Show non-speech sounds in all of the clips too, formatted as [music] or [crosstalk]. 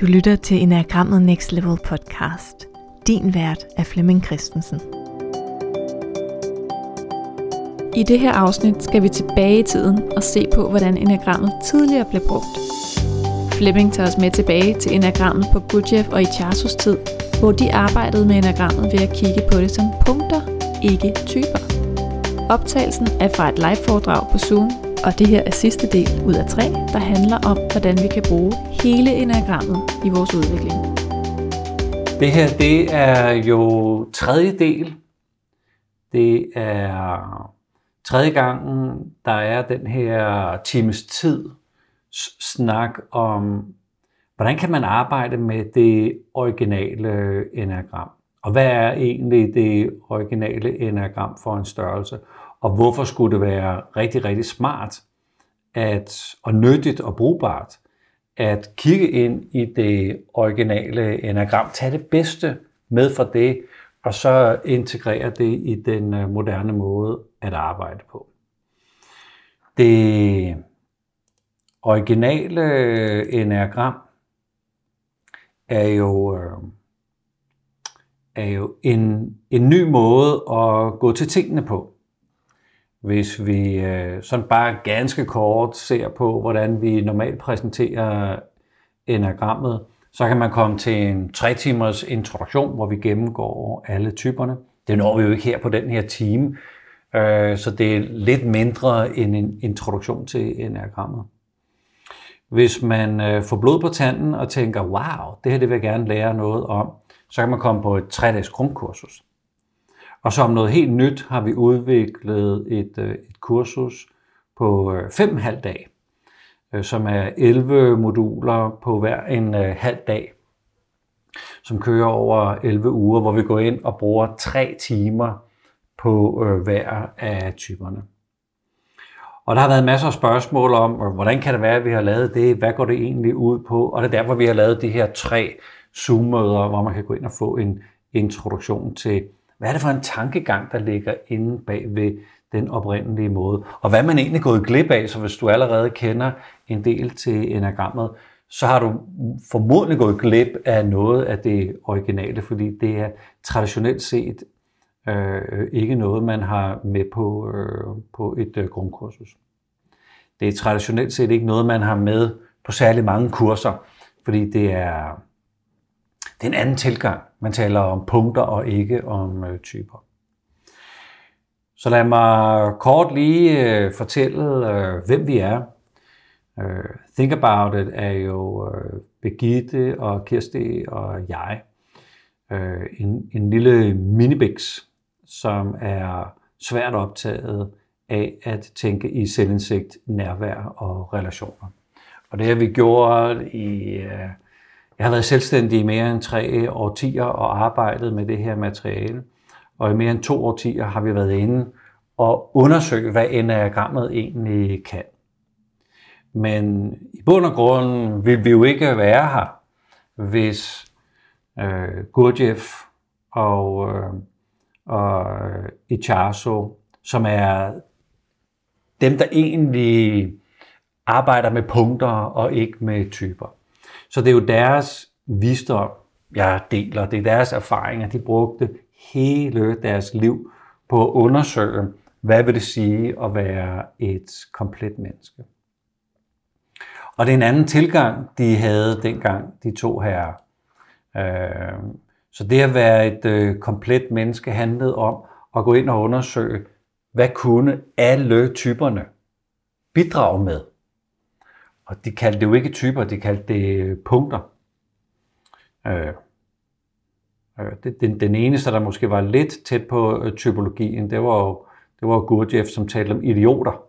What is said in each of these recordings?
Du lytter til Enagrammet Next Level podcast. Din vært er Flemming Christensen. I det her afsnit skal vi tilbage i tiden og se på, hvordan enagrammet tidligere blev brugt. Flemming tager os med tilbage til enagrammet på Gurdjieff og Icharsos tid, hvor de arbejdede med enagrammet ved at kigge på det som punkter, ikke typer. Optagelsen er fra et live-foredrag på Zoom, og det her er sidste del ud af tre, der handler om, hvordan vi kan bruge hele enagrammet i vores udvikling. Det her, det er jo tredje del. Det er tredje gangen, der er den her times tid snak om, hvordan kan man arbejde med det originale enagram? Og hvad er egentlig det originale enagram for en størrelse? Og hvorfor skulle det være rigtig, rigtig smart at, og nyttigt og brugbart at kigge ind i det originale enagram, tage det bedste med fra det, og så integrere det i den øh, moderne måde at arbejde på. Det originale øh, enagram er jo, øh, er jo en, en ny måde at gå til tingene på. Hvis vi øh, sådan bare ganske kort ser på, hvordan vi normalt præsenterer enagrammet, så kan man komme til en tre timers introduktion, hvor vi gennemgår alle typerne. Det når vi jo ikke her på den her time, øh, så det er lidt mindre end en introduktion til enagrammet. Hvis man øh, får blod på tanden og tænker, wow, det her det vil jeg gerne lære noget om, så kan man komme på et 3-dages grundkursus. Og som noget helt nyt har vi udviklet et, øh, et kursus på øh, 5,5 dag, øh, som er 11 moduler på hver en halv dag, som kører over 11 uger, hvor vi går ind og bruger 3 timer på hver af typerne. Og der har været masser af spørgsmål om, hvordan kan det være, at vi har lavet det? Hvad går det egentlig ud på? Og det er derfor, vi har lavet de her tre Zoom-møder, hvor man kan gå ind og få en introduktion til hvad er det for en tankegang, der ligger inde bag ved den oprindelige måde? Og hvad er man egentlig gået glip af? Så hvis du allerede kender en del til enagrammet, så har du formodentlig gået glip af noget af det originale, fordi det er traditionelt set øh, ikke noget, man har med på, øh, på et øh, grundkursus. Det er traditionelt set ikke noget, man har med på særlig mange kurser, fordi det er det er en anden tilgang. Man taler om punkter og ikke om øh, typer. Så lad mig kort lige øh, fortælle, øh, hvem vi er. Øh, Think About It er jo øh, Begitte og Kirsti og jeg. Øh, en, en lille minibix, som er svært optaget af at tænke i selvindsigt, nærvær og relationer. Og det har vi gjort i øh, jeg har været selvstændig i mere end tre årtier og arbejdet med det her materiale. Og i mere end to årtier har vi været inde og undersøge, hvad enagrammet egentlig kan. Men i bund og grund vil vi jo ikke være her, hvis øh, Gurdjieff og, øh, og øh, Icharso, som er dem, der egentlig arbejder med punkter og ikke med typer. Så det er jo deres visdom, jeg deler. Det er deres erfaringer. De brugte hele deres liv på at undersøge, hvad vil det sige at være et komplet menneske. Og det er en anden tilgang, de havde dengang, de to her. Øh, så det at være et øh, komplet menneske handlede om at gå ind og undersøge, hvad kunne alle typerne bidrage med. Og de kaldte det jo ikke typer, de kaldte det øh, punkter. Øh, øh den, den eneste, der måske var lidt tæt på øh, typologien, det var jo det var Gurdjieff, som talte om idioter.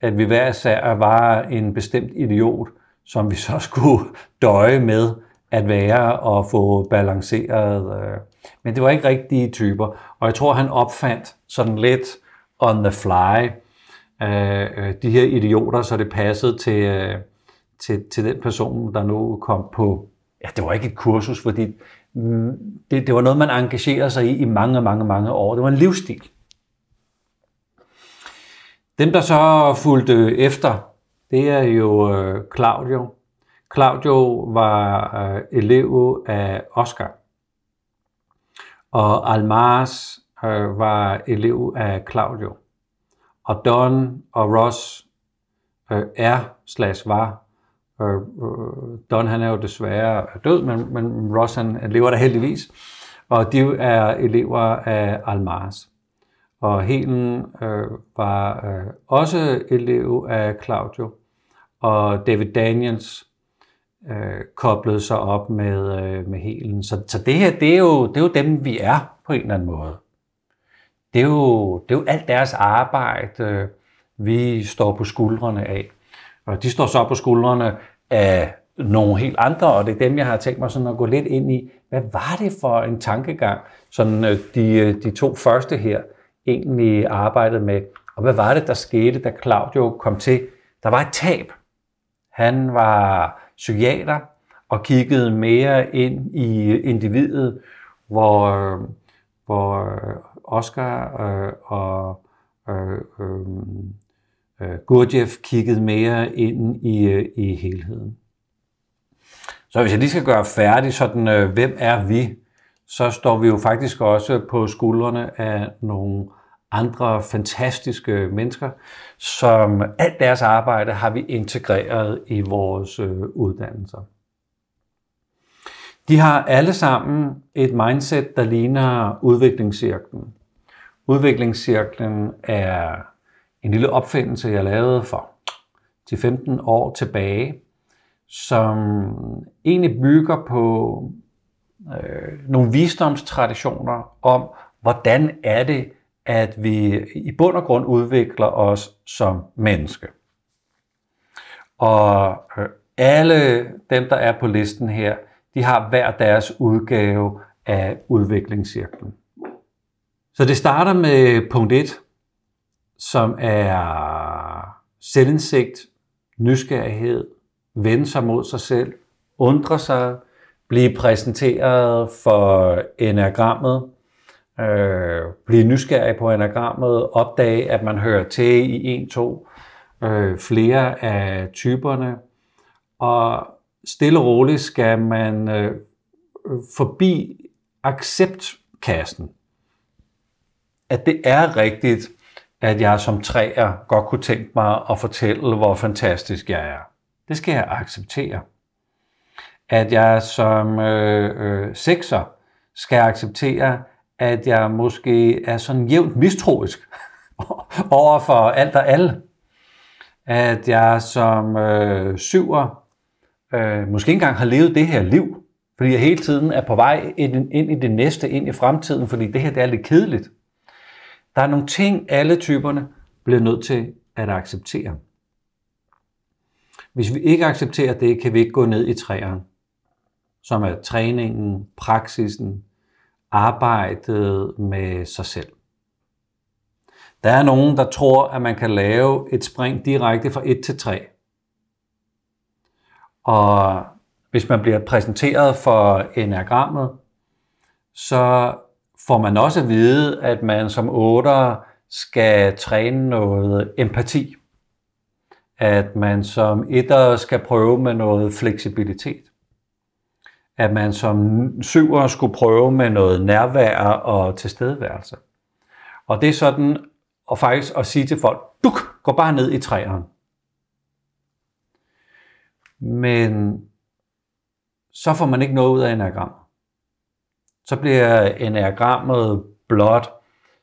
At vi hver især var en bestemt idiot, som vi så [laughs] skulle døje med at være og få balanceret. Men det var ikke rigtige typer. Og jeg tror, han opfandt sådan lidt on the fly de her idioter, så det passede til, til, til den person, der nu kom på, ja, det var ikke et kursus, fordi mm, det, det var noget, man engagerede sig i i mange, mange, mange år. Det var en livsstil. Dem, der så fulgte efter, det er jo øh, Claudio, Claudio var øh, elev af Oscar, og Almas øh, var elev af Claudio. Og Don og Ross øh, er slash var. Øh, øh, Don han er jo desværre død, men, men Ross han lever der heldigvis. Og de er elever af Almars. Og Helen øh, var øh, også elev af Claudio. Og David Daniels øh, koblede sig op med, øh, med Helen. Så, så det her, det er, jo, det er jo dem, vi er på en eller anden måde. Det er jo, det er jo alt deres arbejde, øh, vi står på skuldrene af. Og de står så på skuldrene af nogle helt andre, og det er dem, jeg har tænkt mig sådan at gå lidt ind i. Hvad var det for en tankegang, sådan øh, de, øh, de to første her egentlig arbejdede med? Og hvad var det, der skete, da Claudio kom til? Der var et tab. Han var psykiater og kiggede mere ind i øh, individet, hvor, hvor Oscar øh, og øh, øh, Øh, Gurdjieff kiggede mere ind i, øh, i helheden. Så hvis jeg lige skal gøre færdig sådan, øh, hvem er vi, så står vi jo faktisk også på skuldrene af nogle andre fantastiske mennesker, som alt deres arbejde har vi integreret i vores uddannelser. De har alle sammen et mindset, der ligner udviklingscirklen. Udviklingscirklen er en lille opfindelse, jeg lavede for til 15 år tilbage, som egentlig bygger på øh, nogle visdomstraditioner om, hvordan er det, at vi i bund og grund udvikler os som menneske. Og øh, alle dem, der er på listen her, de har hver deres udgave af udviklingscirklen. Så det starter med punkt 1, som er selvindsigt, nysgerrighed, vende sig mod sig selv, undre sig, blive præsenteret for enagrammet, øh, blive nysgerrig på enagrammet, opdage, at man hører til i en, to, øh, flere af typerne, og stille og roligt skal man øh, forbi acceptkassen. At det er rigtigt, at jeg som træer godt kunne tænke mig at fortælle, hvor fantastisk jeg er. Det skal jeg acceptere. At jeg som øh, øh, sekser skal acceptere, at jeg måske er sådan jævnt mistroisk [laughs] over for alt og alle. At jeg som øh, syver øh, måske ikke engang har levet det her liv, fordi jeg hele tiden er på vej ind, ind i det næste, ind i fremtiden, fordi det her det er lidt kedeligt. Der er nogle ting, alle typerne bliver nødt til at acceptere. Hvis vi ikke accepterer det, kan vi ikke gå ned i træerne, som er træningen, praksisen, arbejdet med sig selv. Der er nogen, der tror, at man kan lave et spring direkte fra 1 til 3. Og hvis man bliver præsenteret for enagrammet, så får man også at vide, at man som 8 skal træne noget empati. At man som etter skal prøve med noget fleksibilitet at man som syver skulle prøve med noget nærvær og tilstedeværelse. Og det er sådan, og faktisk at sige til folk, du gå bare ned i træerne. Men så får man ikke noget ud af enagrammet. Så bliver enagrammet blot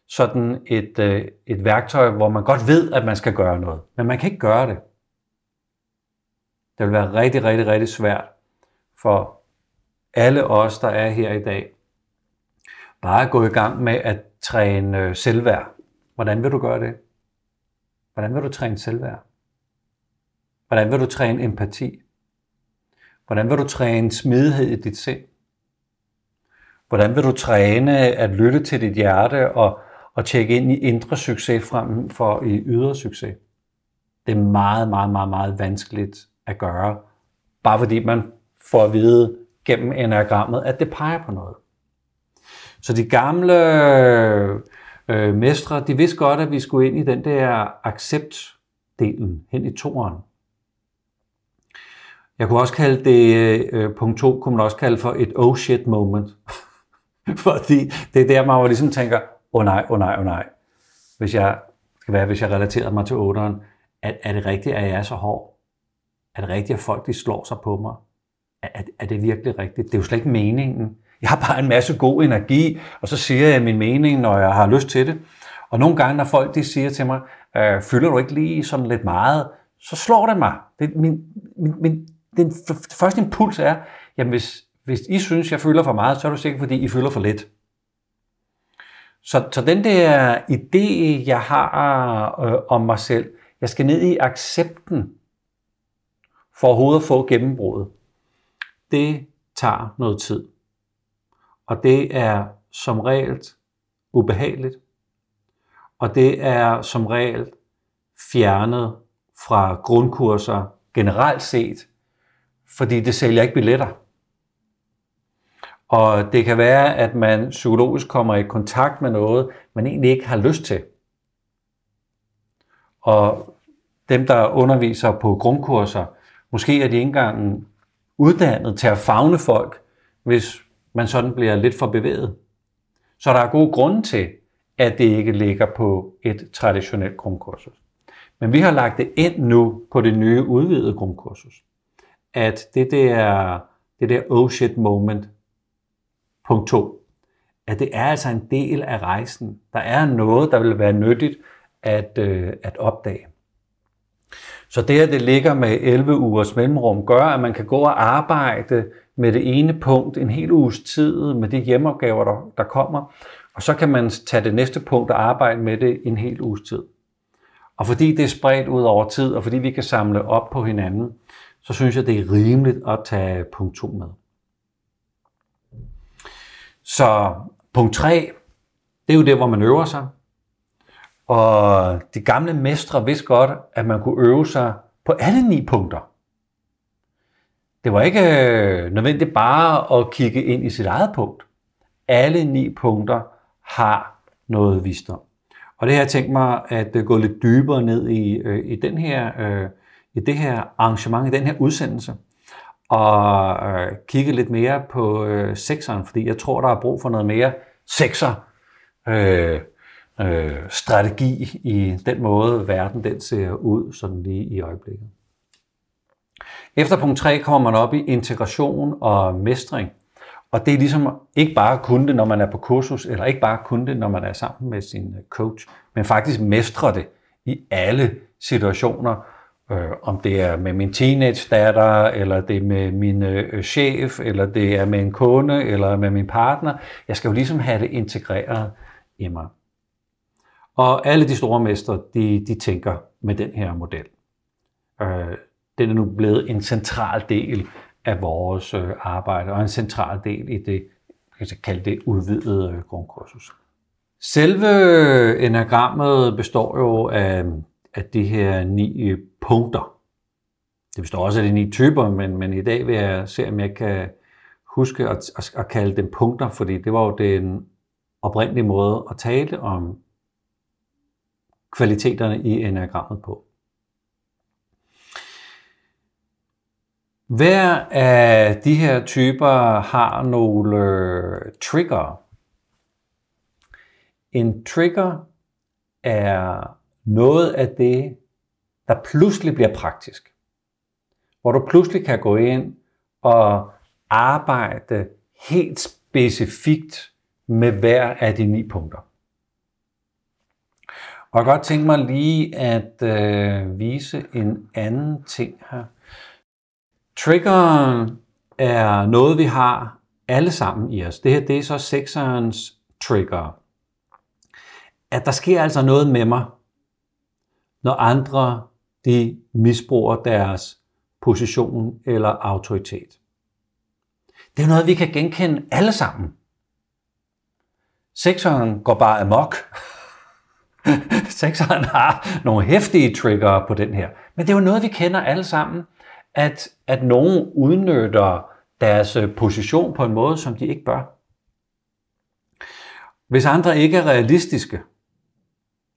sådan et, øh, et værktøj, hvor man godt ved, at man skal gøre noget. Men man kan ikke gøre det. Det vil være rigtig, rigtig, rigtig svært for alle os, der er her i dag, bare gå i gang med at træne øh, selvværd. Hvordan vil du gøre det? Hvordan vil du træne selvværd? Hvordan vil du træne empati? Hvordan vil du træne smidighed i dit sind? Hvordan vil du træne at lytte til dit hjerte og, og tjekke ind i indre succes frem for i ydre succes? Det er meget, meget, meget, meget vanskeligt at gøre, bare fordi man får at vide, gennem enagrammet, at det peger på noget. Så de gamle øh, mestre, de vidste godt, at vi skulle ind i den der accept-delen, hen i toren. Jeg kunne også kalde det, øh, punkt to, kunne man også kalde for et oh shit moment. [laughs] [laughs] Fordi det er der, man jo ligesom tænker, åh oh nej, åh oh nej, åh oh nej. Hvis jeg, skal være, hvis jeg relaterer mig til otteren, er, er det rigtigt, at jeg er så hård? Er det rigtigt, at folk de slår sig på mig? Er, er det virkelig rigtigt? Det er jo slet ikke meningen. Jeg har bare en masse god energi, og så siger jeg min mening, når jeg har lyst til det. Og nogle gange, når folk de siger til mig, øh, fylder du ikke lige sådan lidt meget, så slår det mig. Det, min, min, min, den første impuls er, jamen hvis, hvis I synes, jeg fylder for meget, så er det sikkert, fordi I fylder for lidt. Så, så den der idé, jeg har øh, om mig selv, jeg skal ned i accepten for overhovedet at få gennembruddet, det tager noget tid. Og det er som regel ubehageligt. Og det er som regel fjernet fra grundkurser generelt set, fordi det sælger ikke billetter. Og det kan være, at man psykologisk kommer i kontakt med noget, man egentlig ikke har lyst til. Og dem, der underviser på grundkurser, måske er de ikke engang uddannet til at fagne folk, hvis man sådan bliver lidt for bevæget. Så der er gode grunde til, at det ikke ligger på et traditionelt grundkursus. Men vi har lagt det ind nu på det nye udvidede grundkursus. At det der, det der oh shit moment, punkt 2, at det er altså en del af rejsen. Der er noget, der vil være nyttigt at, øh, at opdage. Så det, at det ligger med 11 ugers mellemrum, gør, at man kan gå og arbejde med det ene punkt en hel uges tid med de hjemmeopgaver, der, der kommer, og så kan man tage det næste punkt og arbejde med det en hel uges tid. Og fordi det er spredt ud over tid, og fordi vi kan samle op på hinanden, så synes jeg, det er rimeligt at tage punkt 2 med. Så punkt 3, det er jo der, hvor man øver sig. Og de gamle mestre vidste godt, at man kunne øve sig på alle ni punkter. Det var ikke øh, nødvendigt bare at kigge ind i sit eget punkt. Alle ni punkter har noget visdom. Og det har jeg tænkt mig at øh, gå lidt dybere ned i, øh, i, den her, i det her arrangement, i den her udsendelse, og øh, kigge lidt mere på øh, sekseren, fordi jeg tror, der er brug for noget mere sekser øh, øh, strategi i den måde, verden den ser ud sådan lige i øjeblikket. Efter punkt 3 kommer man op i integration og mestring. Og det er ligesom ikke bare kun det, når man er på kursus, eller ikke bare kun det, når man er sammen med sin øh, coach, men faktisk mestre det i alle situationer. Øh, om det er med min teenage datter, eller det er med min øh, chef, eller det er med en kunde, eller med min partner. Jeg skal jo ligesom have det integreret i mig. Og alle de store mestre, de, de tænker med den her model. Øh, den er nu blevet en central del af vores øh, arbejde, og en central del i det, kan jeg kalde det udvidede øh, grundkursus. Selve enagrammet består jo af, af de her ni øh, punkter. Det består også af de ni typer, men, men i dag vil jeg se, om jeg kan huske at, at, at kalde dem punkter, fordi det var jo den oprindelige måde at tale om kvaliteterne i enagrammet på. Hver af de her typer har nogle øh, trigger. En trigger er noget af det, der pludselig bliver praktisk. Hvor du pludselig kan gå ind og arbejde helt specifikt med hver af de ni punkter. Og jeg godt tænke mig lige at øh, vise en anden ting her. Triggeren er noget, vi har alle sammen i os. Det her det er så sekserens trigger. At der sker altså noget med mig, når andre de misbruger deres position eller autoritet. Det er noget, vi kan genkende alle sammen. Sekseren går bare amok. [laughs] Sekseren har nogle hæftige trigger på den her. Men det er jo noget, vi kender alle sammen at, at nogen udnytter deres position på en måde, som de ikke bør. Hvis andre ikke er realistiske,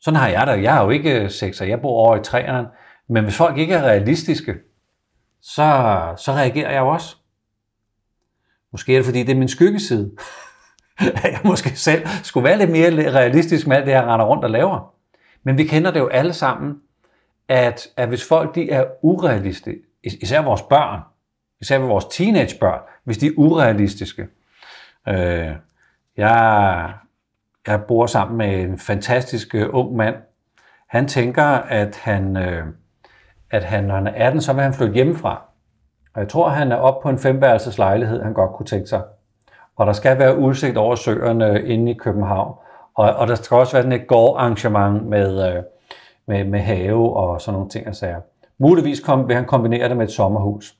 sådan har jeg det. Jeg er jo ikke sekser, jeg bor over i træerne. Men hvis folk ikke er realistiske, så, så reagerer jeg jo også. Måske er det, fordi det er min skyggeside. [laughs] at jeg måske selv skulle være lidt mere realistisk med alt det, jeg render rundt og laver. Men vi kender det jo alle sammen, at, at hvis folk de er urealistiske, især vores børn, især vores teenagebørn, hvis de er urealistiske. Øh, jeg, jeg bor sammen med en fantastisk øh, ung mand. Han tænker, at han, øh, at han, når han er 18, så vil han flytte hjemmefra. Og jeg tror, han er oppe på en femværelses lejlighed, han godt kunne tænke sig. Og der skal være udsigt over søerne inde i København. Og, og der skal også være sådan et gårdarrangement med, øh, med, med have og sådan nogle ting og sager. Muligvis kom, vil han kombinere det med et sommerhus.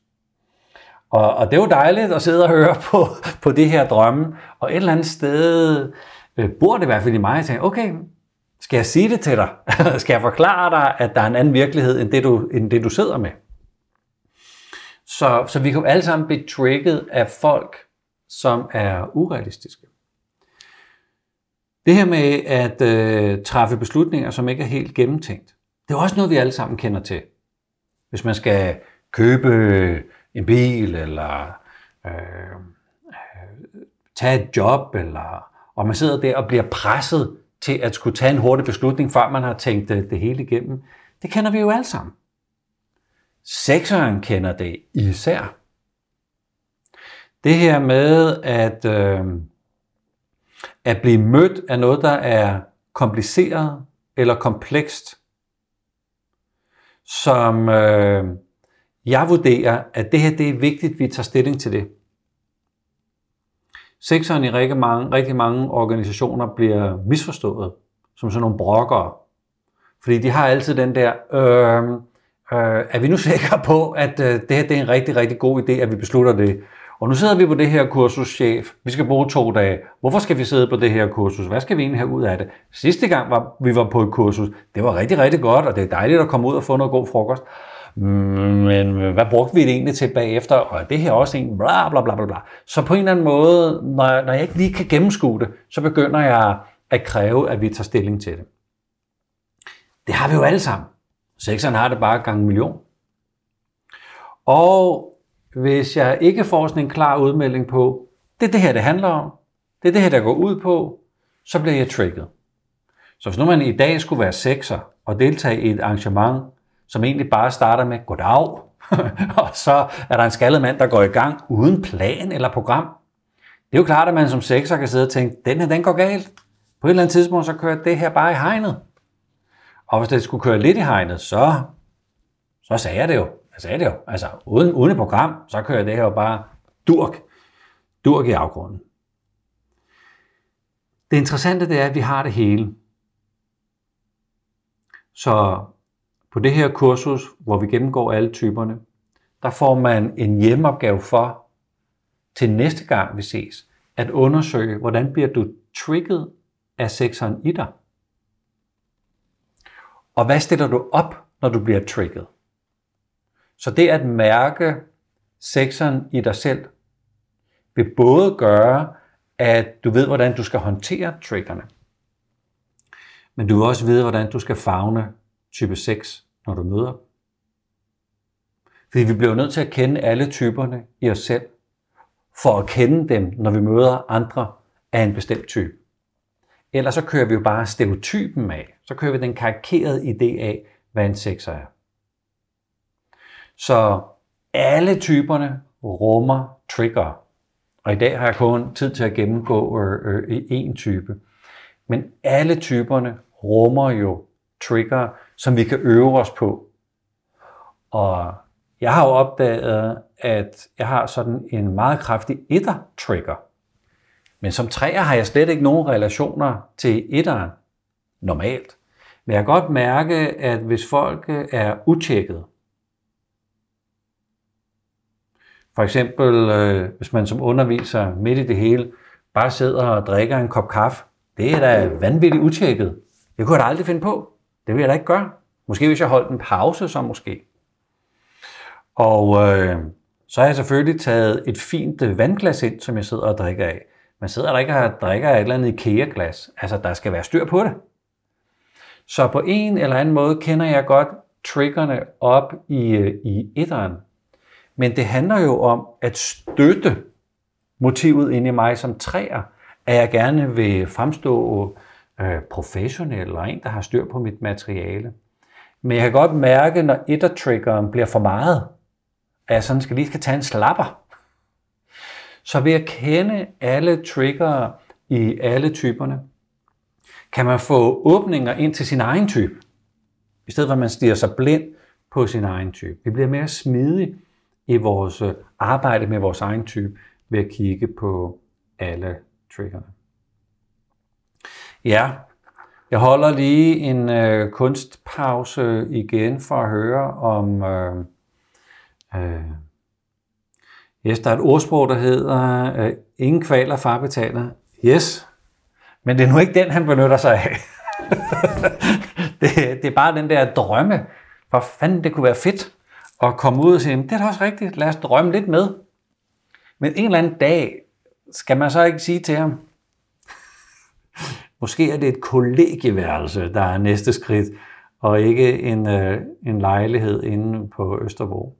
Og, og det er jo dejligt at sidde og høre på, på det her drømme. Og et eller andet sted øh, bor det i hvert fald i mig, og tænker, okay, skal jeg sige det til dig? [laughs] skal jeg forklare dig, at der er en anden virkelighed, end det du, end det, du sidder med? Så, så vi kan jo alle sammen blive trigget af folk, som er urealistiske. Det her med at øh, træffe beslutninger, som ikke er helt gennemtænkt, det er også noget, vi alle sammen kender til. Hvis man skal købe en bil, eller øh, øh, tage et job, eller, og man sidder der og bliver presset til at skulle tage en hurtig beslutning, før man har tænkt det, det hele igennem. Det kender vi jo alle sammen. Sekseren kender det især. Det her med at, øh, at blive mødt af noget, der er kompliceret eller komplekst, som øh, jeg vurderer, at det her det er vigtigt, at vi tager stilling til det. Sekseren i rigtig mange, rigtig mange organisationer bliver misforstået som sådan nogle brokkere. Fordi de har altid den der, øh, øh, er vi nu sikre på, at øh, det her det er en rigtig, rigtig god idé, at vi beslutter det? Og nu sidder vi på det her kursus, chef. Vi skal bruge to dage. Hvorfor skal vi sidde på det her kursus? Hvad skal vi egentlig have ud af det? Sidste gang var, vi var på et kursus, det var rigtig, rigtig godt, og det er dejligt at komme ud og få noget god frokost. Men hvad brugte vi det egentlig til bagefter? Og er det her også en bla bla bla bla bla. Så på en eller anden måde, når, når jeg ikke lige kan gennemskue det, så begynder jeg at kræve, at vi tager stilling til det. Det har vi jo alle sammen. Sekseren har det bare gang million. Og hvis jeg ikke får sådan en klar udmelding på, det er det her, det handler om, det er det her, der går ud på, så bliver jeg trigget. Så hvis nu man i dag skulle være sekser og deltage i et arrangement, som egentlig bare starter med goddag, [laughs] og så er der en skaldet mand, der går i gang uden plan eller program. Det er jo klart, at man som sekser kan sidde og tænke, den her, den går galt. På et eller andet tidspunkt, så kører det her bare i hegnet. Og hvis det skulle køre lidt i hegnet, så, så sagde jeg det jo. Jeg sagde det jo. Altså, uden, uden et program, så kører det her jo bare durk. Durk i afgrunden. Det interessante det er, at vi har det hele. Så på det her kursus, hvor vi gennemgår alle typerne, der får man en hjemmeopgave for, til næste gang vi ses, at undersøge, hvordan bliver du trigget af sekseren i dig? Og hvad stiller du op, når du bliver trigget? Så det at mærke sekseren i dig selv, vil både gøre, at du ved, hvordan du skal håndtere triggerne, men du vil også vide, hvordan du skal fagne type 6, når du møder Fordi vi bliver nødt til at kende alle typerne i os selv, for at kende dem, når vi møder andre af en bestemt type. Ellers så kører vi jo bare stereotypen af. Så kører vi den karikerede idé af, hvad en sekser er. Så alle typerne rummer trigger. Og i dag har jeg kun tid til at gennemgå øh, øh, en type. Men alle typerne rummer jo trigger, som vi kan øve os på. Og jeg har jo opdaget, at jeg har sådan en meget kraftig etter-trigger. Men som træer har jeg slet ikke nogen relationer til etteren normalt. Men jeg kan godt mærke, at hvis folk øh, er utjekket, for eksempel øh, hvis man som underviser midt i det hele bare sidder og drikker en kop kaffe, det er da vanvittigt utjekket. Det kunne jeg da aldrig finde på. Det vil jeg da ikke gøre. Måske hvis jeg holdt en pause, så måske. Og øh, så har jeg selvfølgelig taget et fint øh, vandglas ind, som jeg sidder og drikker af. Man sidder der ikke og drikker af et eller andet IKEA-glas. Altså, der skal være styr på det. Så på en eller anden måde kender jeg godt triggerne op i, øh, i etteren. Men det handler jo om at støtte motivet inde i mig som træer, at jeg gerne vil fremstå øh, professionel eller en, der har styr på mit materiale. Men jeg kan godt mærke, når ettertriggeren bliver for meget, at jeg sådan skal lige skal tage en slapper. Så ved at kende alle trigger i alle typerne, kan man få åbninger ind til sin egen type, i stedet for at man stiger sig blind på sin egen type. Vi bliver mere smidige i vores øh, arbejde med vores egen type ved at kigge på alle triggerne. Ja, jeg holder lige en øh, kunstpause igen for at høre om... Øh, øh, yes, der er et ordsprog, der hedder, øh, ingen kvaler far betaler. Yes, men det er nu ikke den, han benytter sig af. [laughs] det, det er bare den der drømme. Hvor fanden det kunne være fedt at komme ud og sige, det er da også rigtigt, lad os drømme lidt med. Men en eller anden dag skal man så ikke sige til ham, måske er det et kollegieværelse, der er næste skridt, og ikke en, øh, en lejlighed inde på Østerbro.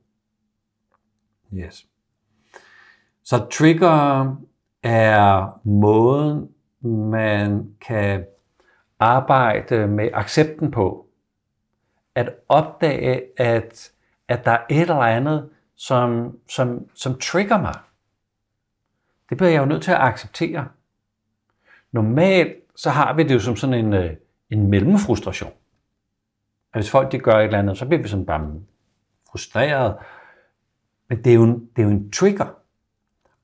Yes. Så trigger er måden, man kan arbejde med accepten på. At opdage, at, at der er et eller andet, som, som, som trigger mig. Det bliver jeg jo nødt til at acceptere. Normalt så har vi det jo som sådan en, øh, en mellemfrustration. At hvis folk de gør et eller andet, så bliver vi sådan bare frustreret. Men det er jo en, det er jo en trigger.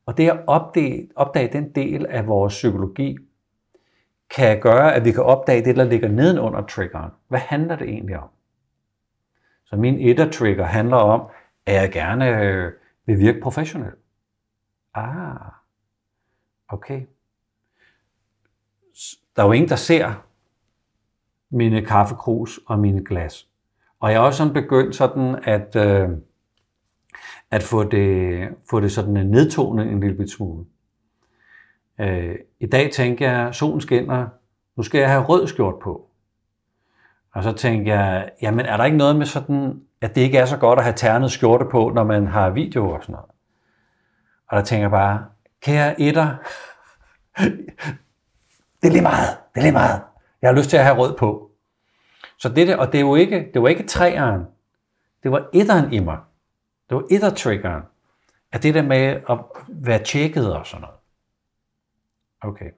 Og det at opdage, opdage den del af vores psykologi, kan gøre, at vi kan opdage det, der ligger nedenunder triggeren. Hvad handler det egentlig om? Så min etter-trigger handler om, at jeg gerne øh, vil virke professionel. Ah, okay. Der er jo ingen, der ser mine kaffekrus og mine glas. Og jeg er også sådan begyndt sådan at, øh, at få det, få det sådan nedtonet en lille smule. Øh, I dag tænker jeg, solen skinner, nu skal jeg have rød skjort på. Og så tænker jeg, jamen er der ikke noget med sådan, at det ikke er så godt at have ternet skjorte på, når man har video og sådan noget. Og der tænker jeg bare, kære etter, det er lige meget, det er lige meget. Jeg har lyst til at have rød på. Så det, og det, er jo ikke, det var ikke træeren, det var etteren i mig. Det var etter-triggeren. At det der med at være tjekket og sådan noget. Okay.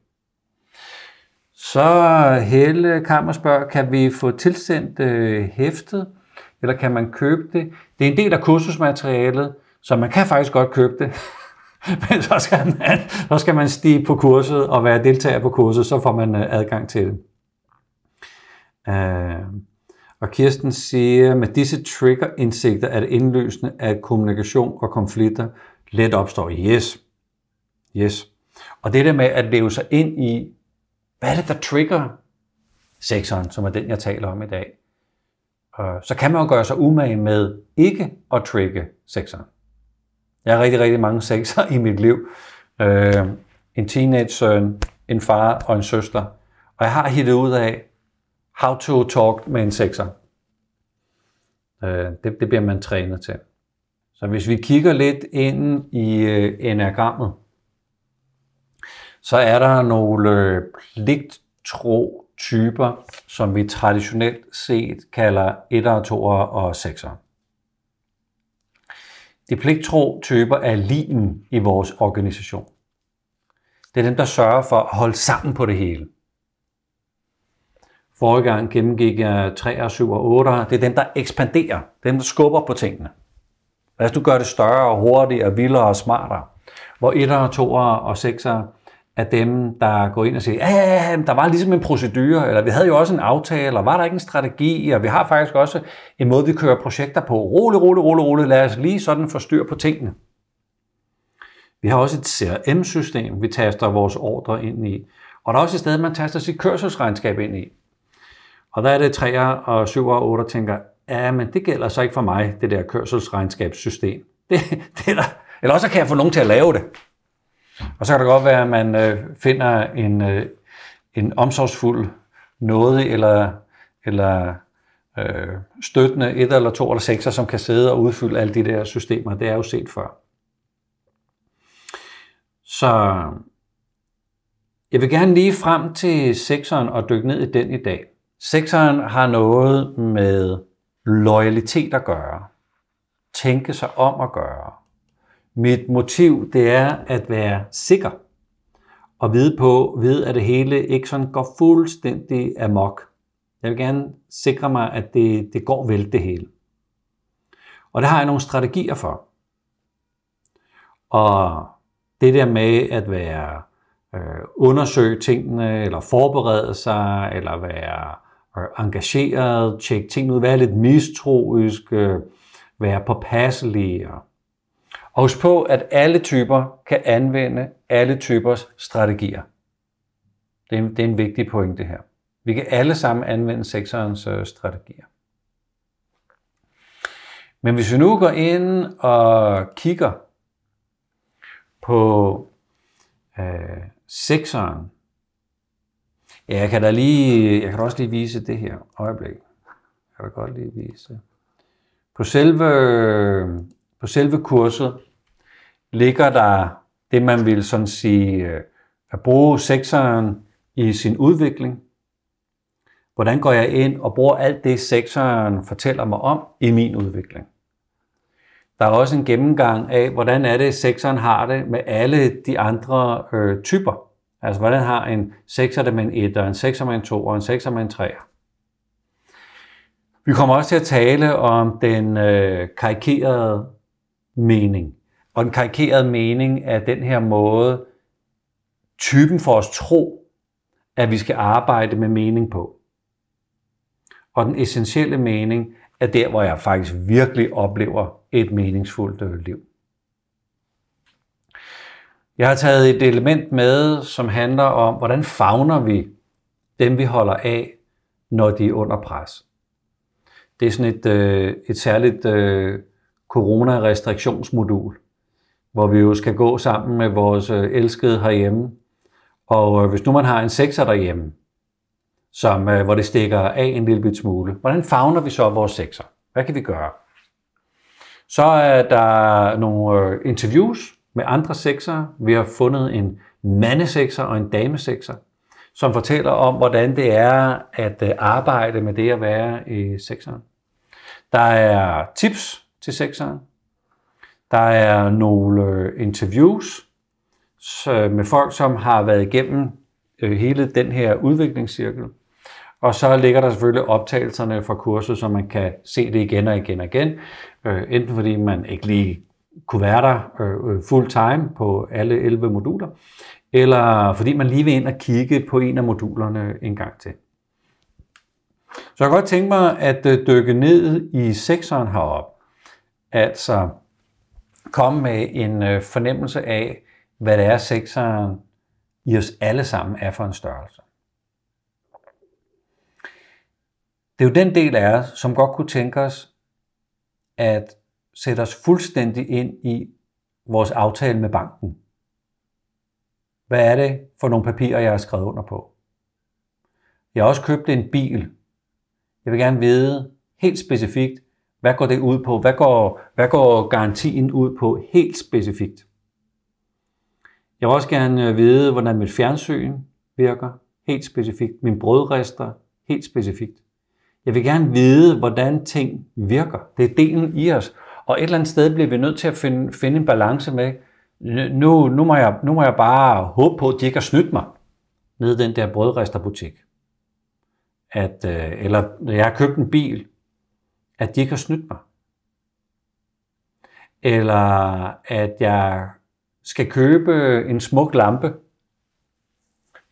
Så Helle Kammer spørger, kan vi få tilsendt øh, hæftet, eller kan man købe det? Det er en del af kursusmaterialet, så man kan faktisk godt købe det. [laughs] [laughs] Men så skal, man, så skal man stige på kurset og være deltager på kurset, så får man øh, adgang til det. Uh, og Kirsten siger, med disse triggerindsigter er det indløsende, at kommunikation og konflikter let opstår. Yes. Yes. Og det der med at leve sig ind i, hvad er det, der trigger sekseren, som er den, jeg taler om i dag, øh, så kan man jo gøre sig umage med ikke at trigge sekseren. Jeg har rigtig, rigtig mange sekser i mit liv. Øh, en teenage-søn, en far og en søster. Og jeg har hittet ud af, how to talk med en sekser. Øh, det, det bliver man trænet til. Så hvis vi kigger lidt ind i øh, enagrammet, så er der nogle øh, pligttro typer, som vi traditionelt set kalder 1'er, 2'er og 6'er. De pligttro typer er limen i vores organisation. Det er dem, der sørger for at holde sammen på det hele. Forrige gang gennemgik jeg 3, 7 og 8. Det er dem, der ekspanderer. Dem, der skubber på tingene. Lad os du gør det større og hurtigere, vildere og smartere. Hvor 1'er, 2'er og 6'er af dem, der går ind og siger, ja, der var ligesom en procedure, eller vi havde jo også en aftale, og var der ikke en strategi, og vi har faktisk også en måde, vi kører projekter på. Rolig, rolig, rolig, rolig, lad os lige sådan få styr på tingene. Vi har også et CRM-system, vi taster vores ordre ind i. Og der er også et sted, man taster sit kørselsregnskab ind i. Og der er det 3 og 7 og 8, der tænker, ja, men det gælder så ikke for mig, det der kørselsregnskabssystem. [laughs] Det, det der. Eller også kan jeg få nogen til at lave det. Og så kan det godt være, at man øh, finder en, øh, en omsorgsfuld noget eller, eller øh, støttende et eller to eller sekser, som kan sidde og udfylde alle de der systemer. Det er jo set før. Så jeg vil gerne lige frem til sekseren og dykke ned i den i dag. Sekseren har noget med loyalitet at gøre. Tænke sig om at gøre. Mit motiv, det er at være sikker. Og vide på, vide at det hele ikke sådan går fuldstændig amok. Jeg vil gerne sikre mig, at det, det går vel det hele. Og det har jeg nogle strategier for. Og det der med at være øh, undersøge tingene, eller forberede sig, eller være øh, engageret, tjekke tingene ud, være lidt mistroisk, øh, være påpasselig. Og, og husk på, at alle typer kan anvende alle typers strategier. Det er, det er en vigtig pointe her. Vi kan alle sammen anvende sekserens øh, strategier. Men hvis vi nu går ind og kigger på øh, sekseren, ja, jeg kan da lige, jeg kan også lige vise det her øjeblik. Jeg kan da godt lige vise. På selve, på selve kurset ligger der det, man vil sådan sige, øh, at bruge sekseren i sin udvikling. Hvordan går jeg ind og bruger alt det, sekseren fortæller mig om i min udvikling? Der er også en gennemgang af, hvordan er det, sekseren har det med alle de andre øh, typer. Altså, hvordan har en sekser det med en 1, en sekser med en 2 og en sekser med en 3. Vi kommer også til at tale om den øh, karikerede mening. Og den karikerede mening af den her måde, typen for os tro, at vi skal arbejde med mening på. Og den essentielle mening er der, hvor jeg faktisk virkelig oplever et meningsfuldt øh, liv. Jeg har taget et element med, som handler om, hvordan fagner vi dem, vi holder af, når de er under pres. Det er sådan et, øh, et særligt øh, corona-restriktionsmodul, hvor vi jo skal gå sammen med vores øh, elskede herhjemme. Og øh, hvis nu man har en sekser derhjemme, som, øh, hvor det stikker af en lille bit smule. Hvordan fagner vi så vores sekser? Hvad kan vi gøre? Så er der nogle interviews med andre sekser. Vi har fundet en mandesekser og en damesekser, som fortæller om, hvordan det er at arbejde med det at være i sekseren. Der er tips til sekseren. Der er nogle øh, interviews øh, med folk, som har været igennem øh, hele den her udviklingscirkel. Og så ligger der selvfølgelig optagelserne fra kurset, så man kan se det igen og igen og igen. Enten fordi man ikke lige kunne være der full time på alle 11 moduler, eller fordi man lige vil ind og kigge på en af modulerne en gang til. Så jeg kan godt tænke mig at dykke ned i sekseren herop. Altså komme med en øh, fornemmelse af, hvad det er sekseren i os alle sammen er for en størrelse. Det er jo den del af os, som godt kunne tænke os at sætte os fuldstændig ind i vores aftale med banken. Hvad er det for nogle papirer, jeg har skrevet under på? Jeg har også købt en bil. Jeg vil gerne vide helt specifikt, hvad går det ud på? Hvad går, hvad går garantien ud på helt specifikt? Jeg vil også gerne øh, vide, hvordan mit fjernsyn virker helt specifikt. Min brødrester helt specifikt. Jeg vil gerne vide, hvordan ting virker. Det er delen i os. Og et eller andet sted bliver vi nødt til at finde, finde en balance med, nu, nu, må jeg, nu må jeg bare håbe på, at de ikke har snydt mig nede i den der brødresterbutik. At, øh, eller når jeg har købt en bil, at de ikke har snydt mig. Eller at jeg skal købe en smuk lampe.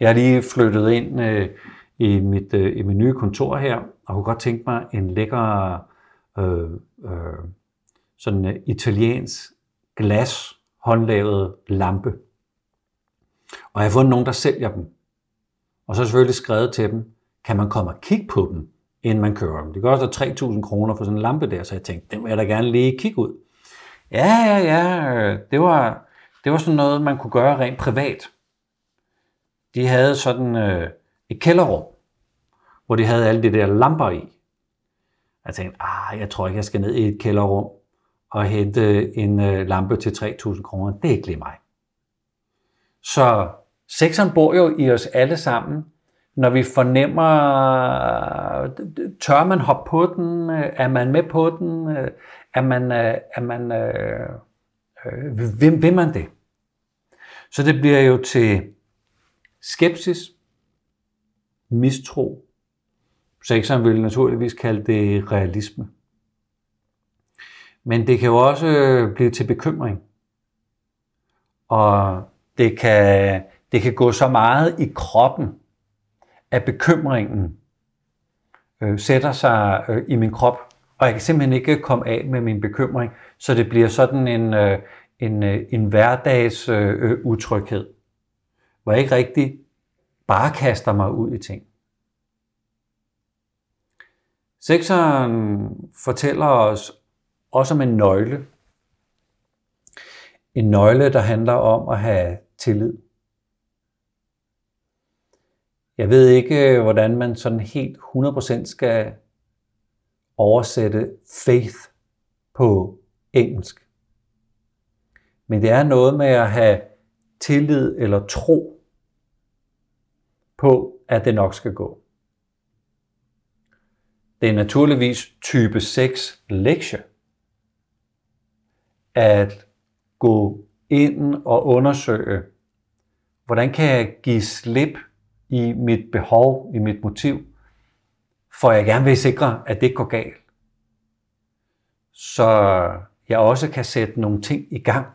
Jeg har lige flyttet ind øh, i, mit, øh, i mit nye kontor her, og kunne godt tænke mig en lækker øh, øh, sådan øh, italiensk glas håndlavet lampe. Og jeg har fundet nogen, der sælger dem. Og så har jeg selvfølgelig skrevet til dem, kan man komme og kigge på dem, inden man kører dem. Det koster 3.000 kroner for sådan en lampe der, så jeg tænkte, den vil jeg da gerne lige kigge ud. Ja, ja, ja, det var, det var sådan noget, man kunne gøre rent privat. De havde sådan øh, et kælderrum, hvor de havde alle de der lamper i. Jeg tænkte, ah, jeg tror ikke, jeg skal ned i et kælderrum og hente øh, en øh, lampe til 3.000 kroner. Det er ikke lige mig. Så sekseren bor jo i os alle sammen. Når vi fornemmer, tør man hoppe på den? Er man med på den? Er man, er man, øh, vil, vil man det? Så det bliver jo til skepsis, mistro. Sekseren vil naturligvis kalde det realisme. Men det kan jo også øh, blive til bekymring. Og det kan, det kan gå så meget i kroppen, at bekymringen øh, sætter sig øh, i min krop, og jeg kan simpelthen ikke komme af med min bekymring, så det bliver sådan en, øh, en, øh, en hverdags øh, øh utryghed, hvor jeg ikke rigtig bare kaster mig ud i ting. Sekseren fortæller os også om en nøgle. En nøgle, der handler om at have tillid. Jeg ved ikke, øh, hvordan man sådan helt 100% skal oversætte faith på engelsk. Men det er noget med at have tillid eller tro på, at det nok skal gå. Det er naturligvis type 6 lektie. At gå ind og undersøge, hvordan kan jeg give slip i mit behov, i mit motiv, for jeg gerne vil sikre, at det ikke går galt. Så jeg også kan sætte nogle ting i gang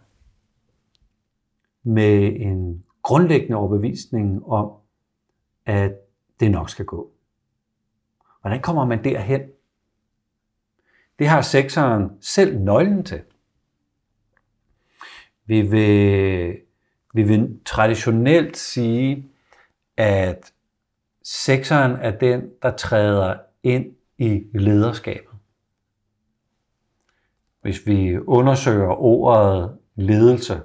med en grundlæggende overbevisning om, at det nok skal gå. Hvordan kommer man derhen? Det har sekseren selv nøglen til. Vi vil, vi vil traditionelt sige, at sekseren er den, der træder ind i lederskabet. Hvis vi undersøger ordet ledelse,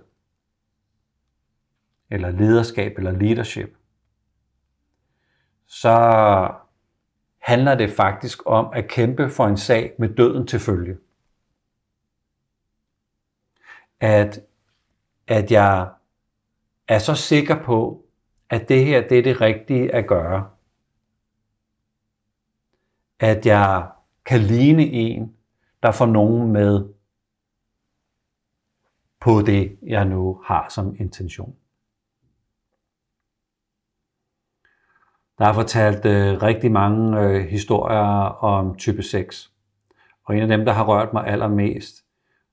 eller lederskab, eller leadership, så handler det faktisk om at kæmpe for en sag med døden til følge. At, at jeg er så sikker på, at det her det er det rigtige at gøre. At jeg kan ligne en, der får nogen med på det, jeg nu har som intention. Der er fortalt øh, rigtig mange øh, historier om type 6. Og en af dem, der har rørt mig allermest,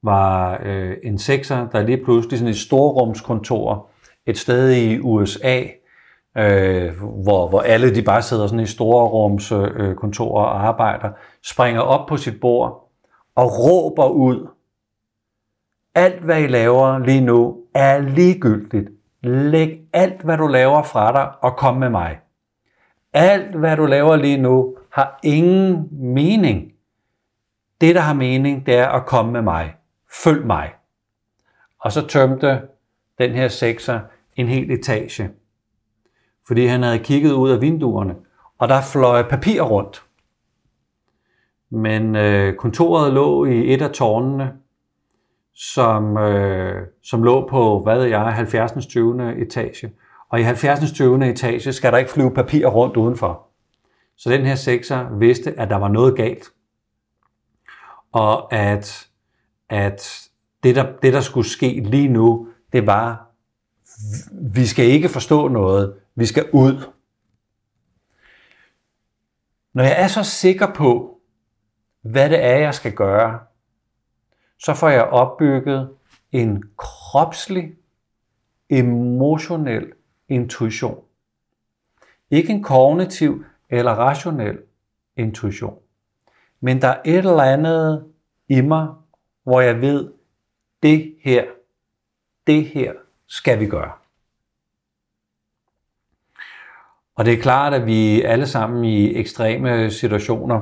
var øh, en sekser, der lige pludselig sådan et storrumskontor et sted i USA, øh, hvor, hvor alle de bare sidder sådan i store rums øh, og arbejder, springer op på sit bord og råber ud, alt hvad I laver lige nu er ligegyldigt. Læg alt, hvad du laver fra dig og kom med mig. Alt, hvad du laver lige nu, har ingen mening. Det, der har mening, det er at komme med mig. Følg mig. Og så tømte den her sekser en hel etage. Fordi han havde kigget ud af vinduerne, og der fløj papir rundt. Men øh, kontoret lå i et af tårnene, som, øh, som lå på, hvad ved jeg, 70. 20. etage. Og i 70. 20. etage skal der ikke flyve papir rundt udenfor. Så den her sekser vidste, at der var noget galt. Og at, at det, der, det, der skulle ske lige nu, det var, vi skal ikke forstå noget, vi skal ud. Når jeg er så sikker på, hvad det er, jeg skal gøre, så får jeg opbygget en kropslig, emotionel intuition. Ikke en kognitiv eller rationel intuition. Men der er et eller andet i mig, hvor jeg ved, det her, det her skal vi gøre. Og det er klart, at vi alle sammen i ekstreme situationer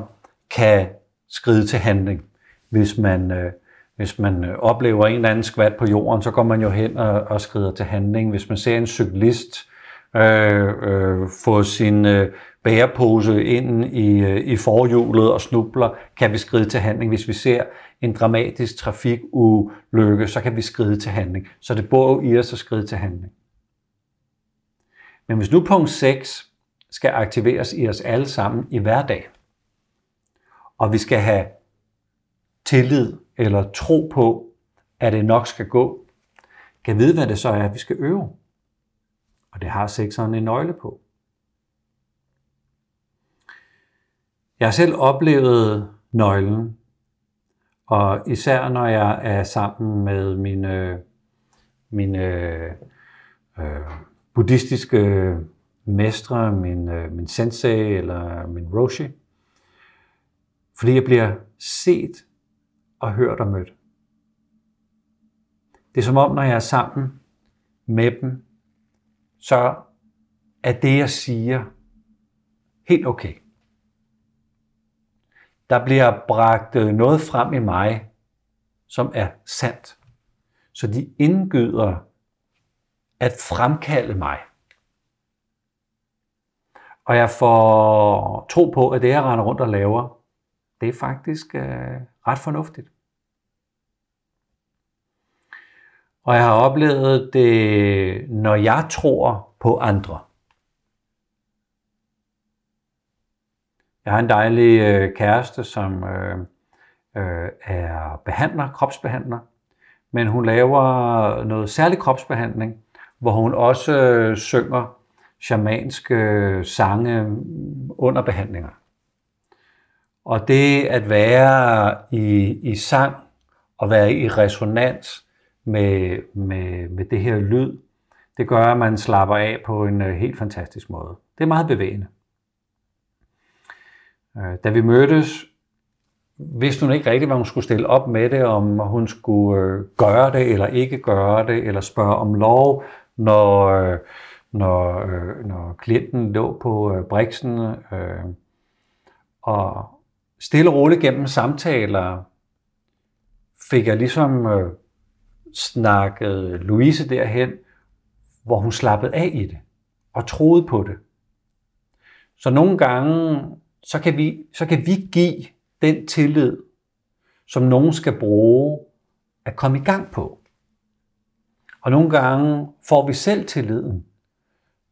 kan skride til handling. Hvis man, øh, hvis man øh, oplever en eller anden skvat på jorden, så går man jo hen og, og skrider til handling. Hvis man ser en cyklist øh, øh, få sin øh, bærepose ind i, øh, i forhjulet og snubler, kan vi skride til handling. Hvis vi ser en dramatisk trafikulykke, så kan vi skride til handling. Så det bor i os at skride til handling. Men hvis nu punkt 6 skal aktiveres i os alle sammen i hverdagen, og vi skal have tillid eller tro på, at det nok skal gå, kan vide, hvad det så er, vi skal øve. Og det har sekseren en nøgle på. Jeg har selv oplevet nøglen, og især når jeg er sammen med mine, mine øh, buddhistiske mestre, min, øh, min sensei eller min roshi, fordi jeg bliver set og hørt og mødt. Det er som om, når jeg er sammen med dem, så er det, jeg siger, helt okay. Der bliver bragt øh, noget frem i mig, som er sandt. Så de indgyder at fremkalde mig. Og jeg får tro på, at det, jeg render rundt og laver, det er faktisk øh, ret fornuftigt. Og jeg har oplevet det, når jeg tror på andre. Jeg har en dejlig øh, kæreste, som øh, øh, er behandler, kropsbehandler, men hun laver noget særlig kropsbehandling, hvor hun også øh, synger shamanske øh, sange under behandlinger. Og det at være i, i sang og være i resonans med, med, med det her lyd, det gør, at man slapper af på en øh, helt fantastisk måde. Det er meget bevægende. Øh, da vi mødtes, vidste hun ikke rigtigt, hvad hun skulle stille op med det, om hun skulle øh, gøre det eller ikke gøre det, eller spørge om lov, når, øh, når, øh, når klienten lå på øh, briksen. Og stille og roligt gennem samtaler fik jeg ligesom snakket Louise derhen, hvor hun slappede af i det og troede på det. Så nogle gange, så kan vi, så kan vi give den tillid, som nogen skal bruge at komme i gang på. Og nogle gange får vi selv tilliden,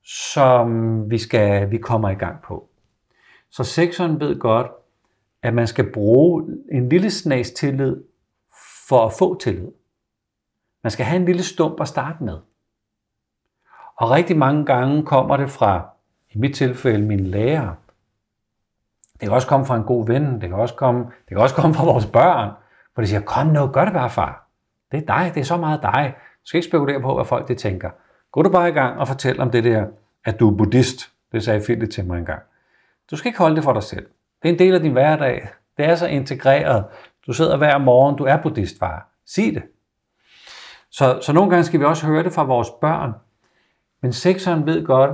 som vi, skal, vi kommer i gang på. Så sekseren ved godt, at man skal bruge en lille snas tillid for at få tillid. Man skal have en lille stump at starte med. Og rigtig mange gange kommer det fra, i mit tilfælde, min lærer. Det kan også komme fra en god ven. Det kan også komme, det kan også komme fra vores børn. Hvor de siger, kom nu, gør det bare, far. Det er dig, det er så meget dig. Du skal ikke spekulere på, hvad folk det tænker. Gå du bare i gang og fortæl om det der, at du er buddhist. Det sagde Philip til mig engang. Du skal ikke holde det for dig selv. Det er en del af din hverdag. Det er så integreret. Du sidder hver morgen, du er buddhist, far. Sig det. Så, så nogle gange skal vi også høre det fra vores børn. Men sekseren ved godt,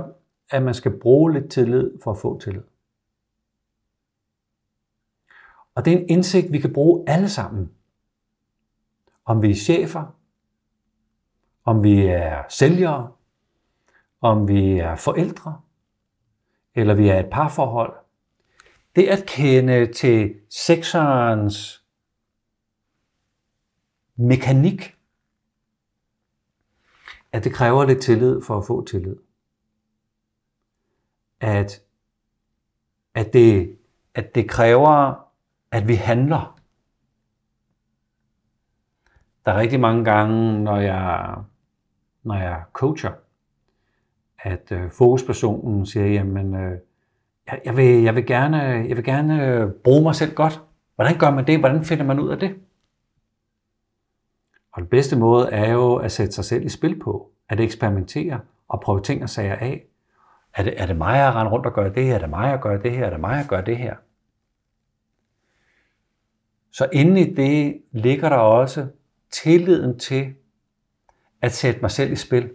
at man skal bruge lidt tillid for at få tillid. Og det er en indsigt, vi kan bruge alle sammen. Om vi er chefer, om vi er sælgere, om vi er forældre, eller vi er et parforhold. Det at kende til sekserens mekanik, at det kræver lidt tillid for at få tillid. At, at, det, at det kræver, at vi handler. Der er rigtig mange gange, når jeg, når jeg coacher, at øh, fokuspersonen siger, jamen, øh, jeg, jeg, vil, jeg, vil gerne, jeg vil gerne øh, bruge mig selv godt. Hvordan gør man det? Hvordan finder man ud af det? Og den bedste måde er jo at sætte sig selv i spil på, at eksperimentere og prøve ting og sager af. Er det, er det mig at rende rundt og gøre det her? Er det mig at gøre det her? Er det mig at gøre det her? Så inde i det ligger der også tilliden til at sætte mig selv i spil.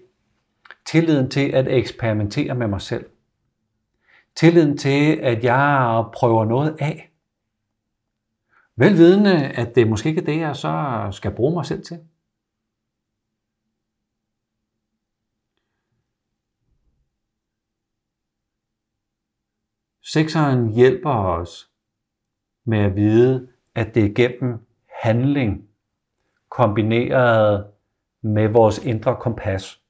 Tilliden til at eksperimentere med mig selv. Tilliden til, at jeg prøver noget af. Velvidende, at det måske ikke er det, jeg så skal bruge mig selv til. Sekseren hjælper os med at vide, at det er gennem handling, kombineret med vores indre kompas,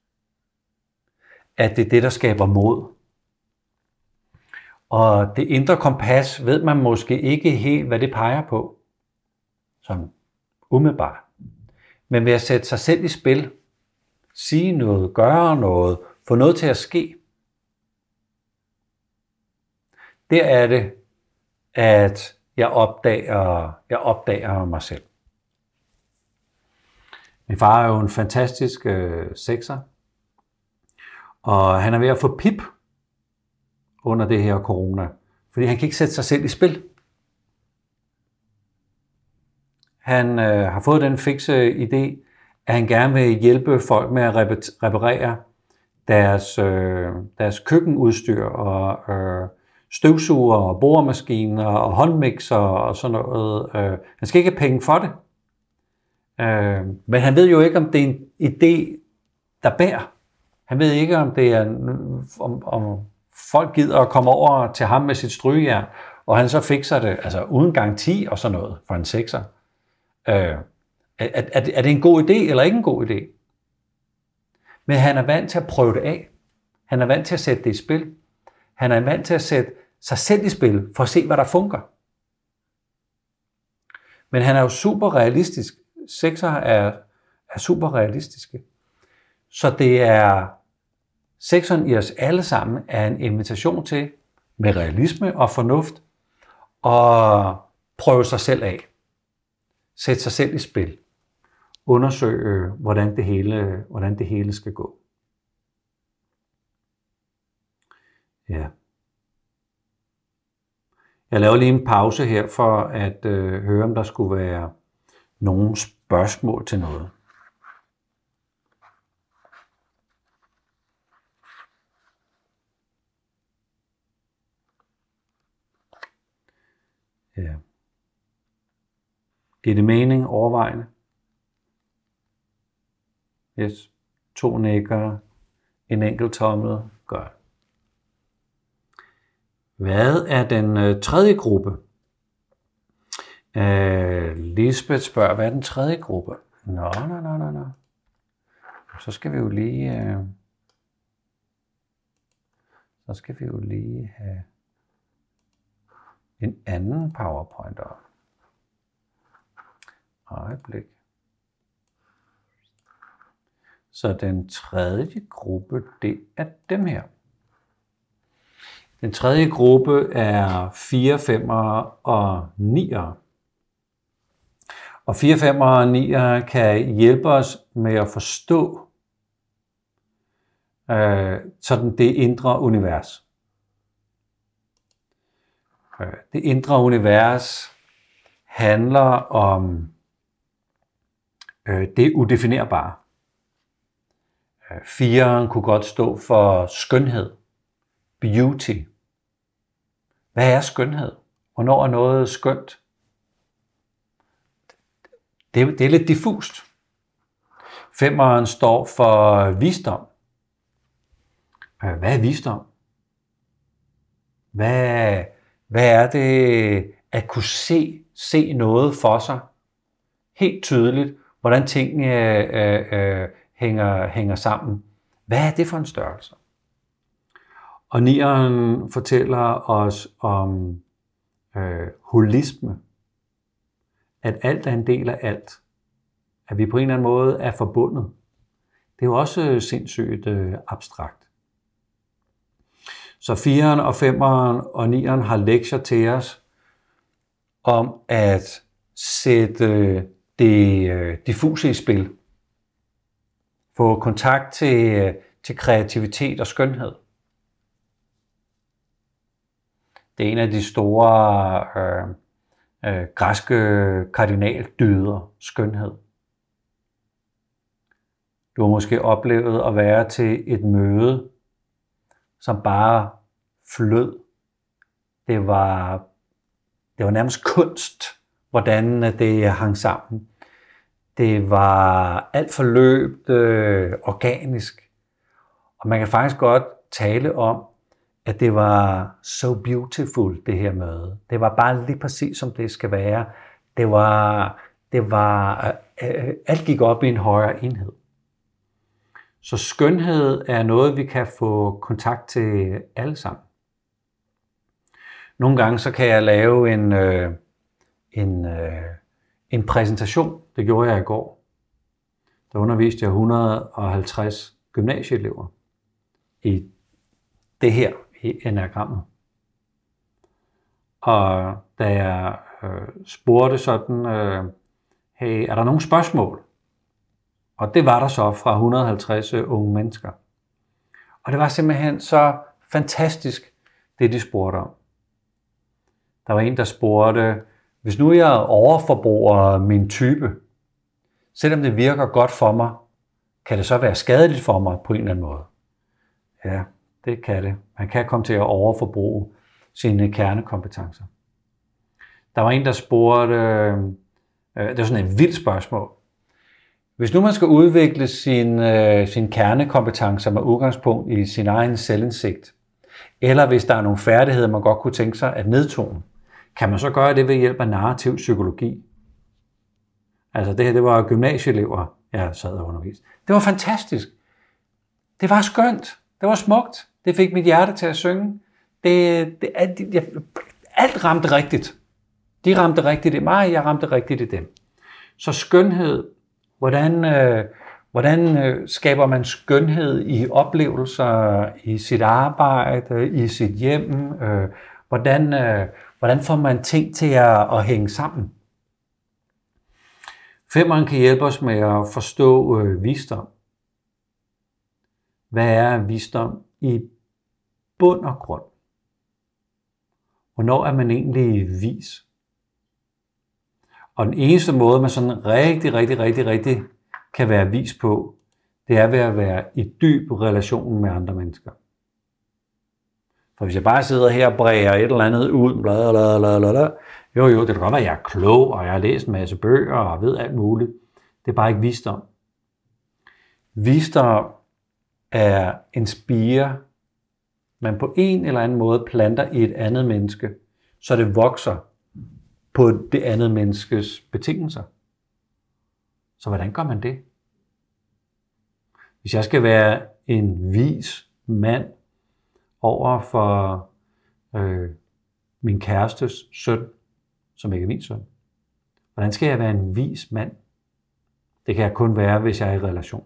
at det er det, der skaber mod. Og det indre kompas ved man måske ikke helt, hvad det peger på, som umiddelbart. Men ved at sætte sig selv i spil, sige noget, gøre noget, få noget til at ske, der er det, at jeg opdager, jeg opdager mig selv. Min far er jo en fantastisk øh, sekser, og han er ved at få pip under det her corona, fordi han kan ikke sætte sig selv i spil. Han øh, har fået den fikse øh, idé, at han gerne vil hjælpe folk med at reparere deres, øh, deres køkkenudstyr og øh, støvsuger og boremaskiner og håndmixer og sådan noget. Øh, han skal ikke have penge for det. Øh, men han ved jo ikke, om det er en idé, der bærer. Han ved ikke, om det er om, om folk gider at komme over til ham med sit strygejern, og han så fikser det, altså uden garanti og sådan noget for en sekser. Øh, er, er, er det en god idé eller ikke en god idé? Men han er vant til at prøve det af. Han er vant til at sætte det i spil. Han er vant til at sætte sig selv i spil for at se, hvad der fungerer. Men han er jo super realistisk. Sekser er, er super realistiske. Så det er sekseren i os alle sammen er en invitation til med realisme og fornuft at prøve sig selv af. Sætte sig selv i spil. Undersøge, øh, hvordan det hele, hvordan det hele skal gå. Ja. Jeg laver lige en pause her for at øh, høre, om der skulle være nogle spørgsmål til noget. Ja. Giver det mening overvejende? Yes. To nækker, en enkelt tommel, godt. Hvad er den øh, tredje gruppe? Øh, Lisbeth spørger, hvad er den tredje gruppe? Nå, nå, nå, nå, nå. Så skal vi jo lige... Øh, så skal vi jo lige have en anden PowerPoint op. Øjeblik. Så den tredje gruppe, det er dem her. Den tredje gruppe er 4, 5 og 9. Og 4, 5 og 9 kan hjælpe os med at forstå øh, sådan det indre univers. Øh, det indre univers handler om øh, det udefinerbare. Øh, kunne godt stå for skønhed, beauty, hvad er skønhed? Hvornår er noget skønt? Det, det er lidt diffust. Femeren står for visdom. Øh, hvad er visdom? Hvad, hvad er det at kunne se, se noget for sig helt tydeligt, hvordan tingene øh, øh, øh hænger, hænger sammen? Hvad er det for en størrelse? Og nieren fortæller os om øh, holisme. At alt er en del af alt. At vi på en eller anden måde er forbundet. Det er jo også sindssygt øh, abstrakt. Så 4'eren og 5'eren og 9'eren har lektier til os om at sætte øh, det øh, diffuse i spil. Få kontakt til, øh, til kreativitet og skønhed. Det er en af de store øh, øh, græske kardinaldyder, skønhed. Du har måske oplevet at være til et møde, som bare flød. Det var, det var nærmest kunst, hvordan det hang sammen. Det var alt forløbt øh, organisk. Og man kan faktisk godt tale om, at det var so beautiful, det her møde. Det var bare lige præcis, som det skal være. Det var, det var, øh, øh, alt gik op i en højere enhed. Så skønhed er noget, vi kan få kontakt til alle sammen. Nogle gange så kan jeg lave en, øh, en, øh, en præsentation. Det gjorde jeg i går. Der underviste jeg 150 gymnasieelever i det her enagrammet. Og da jeg øh, spurgte sådan, øh, hey, er der nogle spørgsmål? Og det var der så fra 150 øh, unge mennesker. Og det var simpelthen så fantastisk, det de spurgte om. Der var en, der spurgte, hvis nu jeg overforbruger min type, selvom det virker godt for mig, kan det så være skadeligt for mig på en eller anden måde? Ja, det kan det. Man kan komme til at overforbruge sine kernekompetencer. Der var en, der spurgte, øh, øh det var sådan et vildt spørgsmål. Hvis nu man skal udvikle sin, øh, sin kernekompetencer med udgangspunkt i sin egen selvindsigt, eller hvis der er nogle færdigheder, man godt kunne tænke sig at nedtone, kan man så gøre det ved hjælp af narrativ psykologi? Altså det her, det var gymnasieelever, jeg sad og underviste. Det var fantastisk. Det var skønt. Det var smukt. Det fik mit hjerte til at synge. Det, det, alt, jeg, alt ramte rigtigt. De ramte rigtigt i mig, jeg ramte rigtigt i dem. Så skønhed, hvordan, øh, hvordan øh, skaber man skønhed i oplevelser, i sit arbejde, i sit hjem? Øh, hvordan, øh, hvordan får man ting til at, at hænge sammen? Femmeren kan hjælpe os med at forstå øh, visdom. Hvad er visdom i bund og grund? Hvornår er man egentlig vis? Og den eneste måde, man sådan rigtig, rigtig, rigtig, rigtig kan være vis på, det er ved at være i dyb relation med andre mennesker. For hvis jeg bare sidder her og bræger et eller andet ud, bla, bla, bla, bla, bla, jo jo, det kan godt være, at jeg er klog, og jeg har læst en masse bøger og ved alt muligt. Det er bare ikke visdom. Visdom er en spire, man på en eller anden måde planter i et andet menneske, så det vokser på det andet menneskes betingelser. Så hvordan gør man det? Hvis jeg skal være en vis mand over for øh, min kærestes søn, som ikke er min søn, hvordan skal jeg være en vis mand? Det kan jeg kun være, hvis jeg er i relation.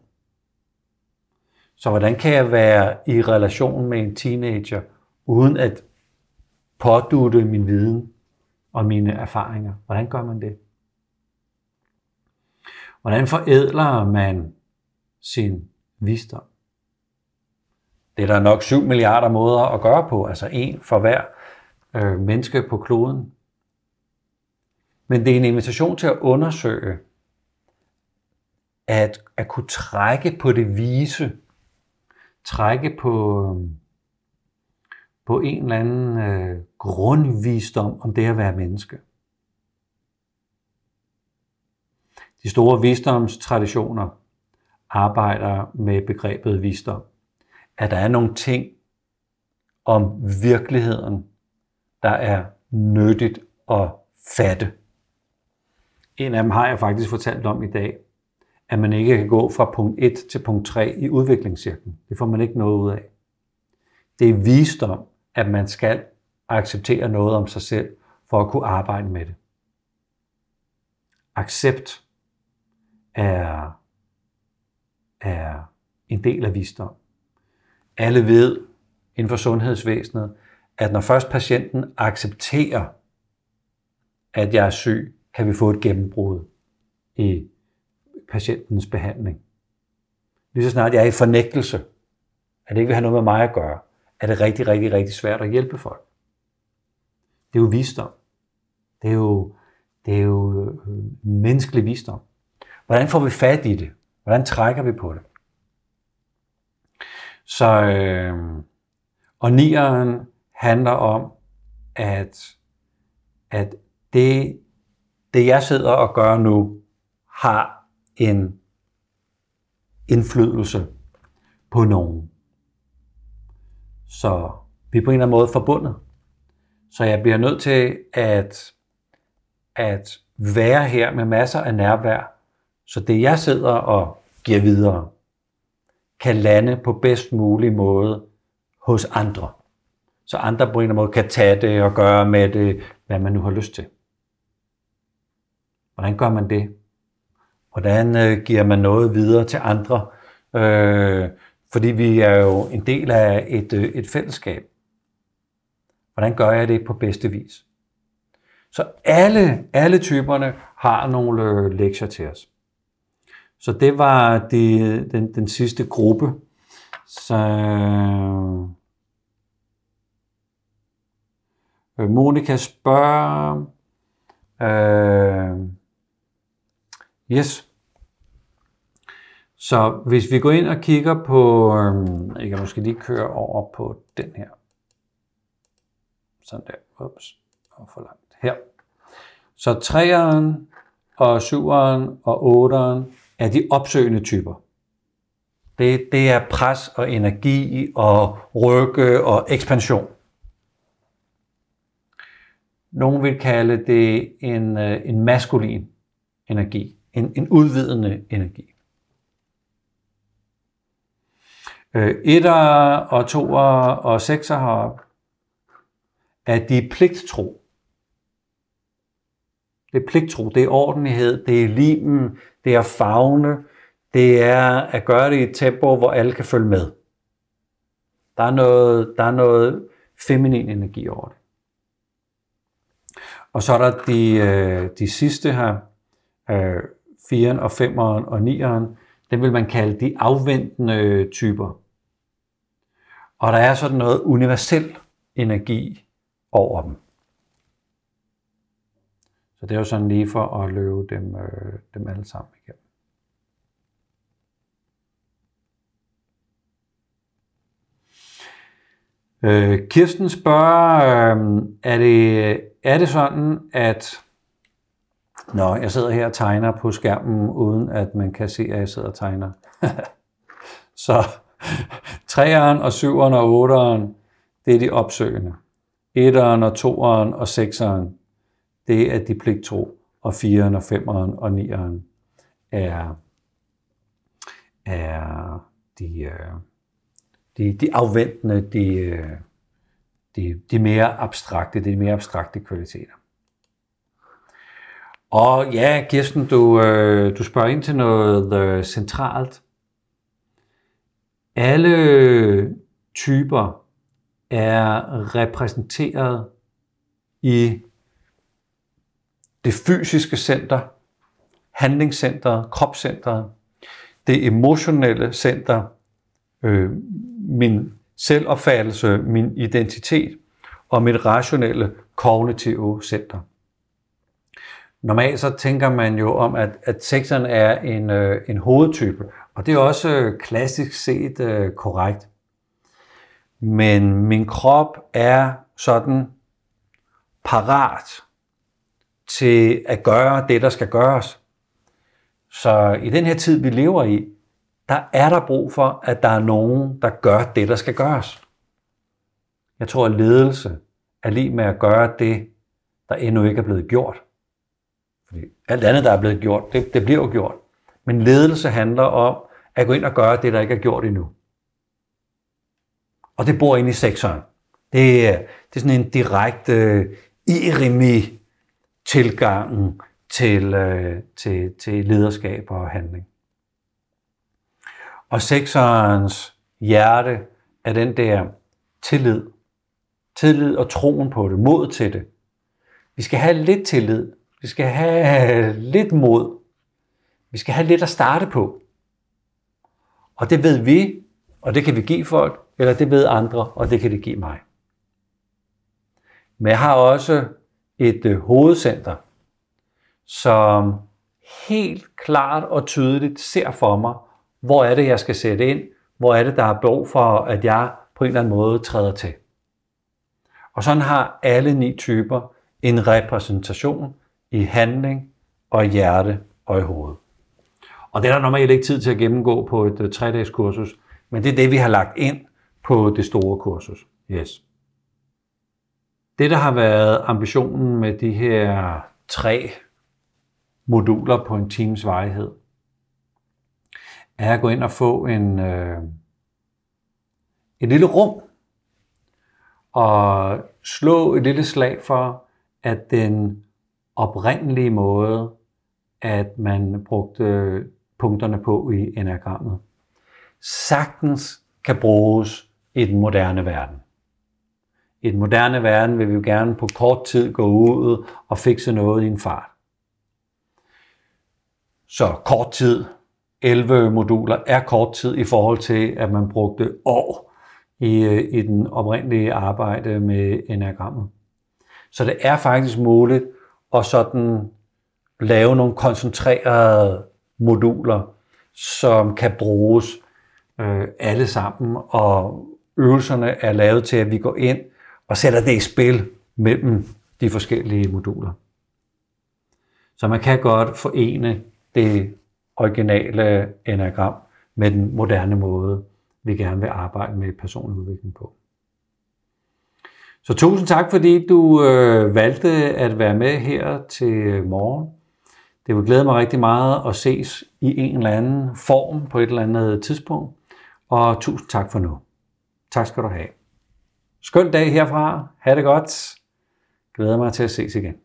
Så hvordan kan jeg være i relation med en teenager, uden at pådutte min viden og mine erfaringer? Hvordan gør man det? Hvordan forædler man sin visdom? Det er der nok 7 milliarder måder at gøre på, altså en for hver øh, menneske på kloden. Men det er en invitation til at undersøge, at, at kunne trække på det vise, trække på, øhm, på en eller anden øh, grundvisdom om det at være menneske. De store visdomstraditioner arbejder med begrebet visdom. At der er nogle ting om virkeligheden, der er nyttigt at fatte. En af dem har jeg faktisk fortalt om i dag, at man ikke kan gå fra punkt 1 til punkt 3 i udviklingscirklen. Det får man ikke noget ud af. Det er visdom, at man skal acceptere noget om sig selv, for at kunne arbejde med det. Accept er, er en del af visdom. Alle ved inden for sundhedsvæsenet, at når først patienten accepterer, at jeg er syg, kan vi få et gennembrud i patientens behandling. Lige så snart jeg er i fornægtelse, at det ikke vil have noget med mig at gøre, er det rigtig, rigtig, rigtig svært at hjælpe folk. Det er jo visdom. Det er jo, det er jo øh, menneskelig visdom. Hvordan får vi fat i det? Hvordan trækker vi på det? Så, øh, og nieren handler om, at, at det, det jeg sidder og gør nu, har en indflydelse på nogen. Så vi er på en eller anden måde forbundet. Så jeg bliver nødt til at, at være her med masser af nærvær, så det jeg sidder og giver videre, kan lande på bedst mulig måde hos andre. Så andre på en eller anden måde kan tage det og gøre med det, hvad man nu har lyst til. Hvordan gør man det? Hvordan øh, giver man noget videre til andre? Øh, fordi vi er jo en del af et, øh, et fællesskab. Hvordan gør jeg det på bedste vis? Så alle, alle typerne har nogle øh, lektier til os. Så det var de, den, den sidste gruppe. Så øh, Monika spørger, øh, yes, så hvis vi går ind og kigger på, øhm, jeg kan måske lige køre over på den her. Sådan der, ups, og for langt. Her. Så 3'eren og 7'eren og 8'eren er de opsøgende typer. Det, det er pres og energi og rykke og ekspansion. Nogle vil kalde det en, øh, en maskulin energi, en, en udvidende energi. Øh, etter og toer og sekser har er de pligttro. Det er pligttro, det er ordentlighed, det er limen, det er fagne, det er at gøre det i et tempo, hvor alle kan følge med. Der er noget, der er noget feminin energi over det. Og så er der de, øh, de sidste her, øh, 4'eren og 5'eren og 9'eren, den vil man kalde de afventende typer. Og der er sådan noget universel energi over dem. Så det er jo sådan lige for at løbe dem, øh, dem alle sammen igennem. Øh, Kirsten spørger, øh, er, det, er det sådan, at Nå, jeg sidder her og tegner på skærmen, uden at man kan se, at jeg sidder og tegner. [laughs] så 3'eren og 7'eren og 8'eren, det er de opsøgende. 1'eren og 2'eren og 6'eren, det er de pligtro. Og 4'eren og 5'eren og 9'eren er, er de, øh, de, de afventende, de, øh, de, de mere abstrakte, de mere abstrakte kvaliteter. Og ja, Kirsten, du, øh, du spørger ind til noget øh, centralt. Alle typer er repræsenteret i det fysiske center, handlingscenteret, kropscenteret, det emotionelle center, øh, min selvopfattelse, min identitet og mit rationelle kognitive center. Normalt så tænker man jo om, at, at sekseren er en, øh, en hovedtype, og det er også øh, klassisk set øh, korrekt. Men min krop er sådan parat til at gøre det, der skal gøres. Så i den her tid, vi lever i, der er der brug for, at der er nogen, der gør det, der skal gøres. Jeg tror, at ledelse er lige med at gøre det, der endnu ikke er blevet gjort. Fordi alt andet, der er blevet gjort, det, det bliver jo gjort. Men ledelse handler om at gå ind og gøre det, der ikke er gjort endnu. Og det bor inde i sekseren. Det er, det er sådan en direkte uh, irimi tilgangen til, øh, til, til lederskab og handling. Og sekserens hjerte er den der tillid. Tillid og troen på det, mod til det. Vi skal have lidt tillid. Vi skal have lidt mod. Vi skal have lidt at starte på. Og det ved vi, og det kan vi give folk, eller det ved andre, og det kan det give mig. Men jeg har også et øh, hovedcenter, som helt klart og tydeligt ser for mig, hvor er det, jeg skal sætte ind, hvor er det, der er behov for, at jeg på en eller anden måde træder til. Og sådan har alle ni typer en repræsentation i handling og i hjerte og i hoved. Og det er der normalt ikke tid til at gennemgå på et øh, tre-dages kursus, men det er det, vi har lagt ind på det store kursus. Yes. det, der har været ambitionen med de her tre moduler på en times vejhed, er at gå ind og få en, øh, et lille rum og slå et lille slag for, at den oprindelige måde, at man brugte punkterne på i enagrammet, sagtens kan bruges i den moderne verden. I den moderne verden vil vi jo gerne på kort tid gå ud og fikse noget i en fart. Så kort tid, 11 moduler, er kort tid i forhold til, at man brugte år i, øh, i den oprindelige arbejde med enagrammet. Så det er faktisk muligt og sådan lave nogle koncentrerede moduler, som kan bruges øh, alle sammen, og øvelserne er lavet til, at vi går ind og sætter det i spil mellem de forskellige moduler. Så man kan godt forene det originale enagram med den moderne måde, vi gerne vil arbejde med personlig udvikling på. Så tusind tak, fordi du øh, valgte at være med her til morgen. Det vil glæde mig rigtig meget at ses i en eller anden form på et eller andet tidspunkt. Og tusind tak for nu. Tak skal du have. Skøn dag herfra. Ha' det godt. Glæder mig til at ses igen.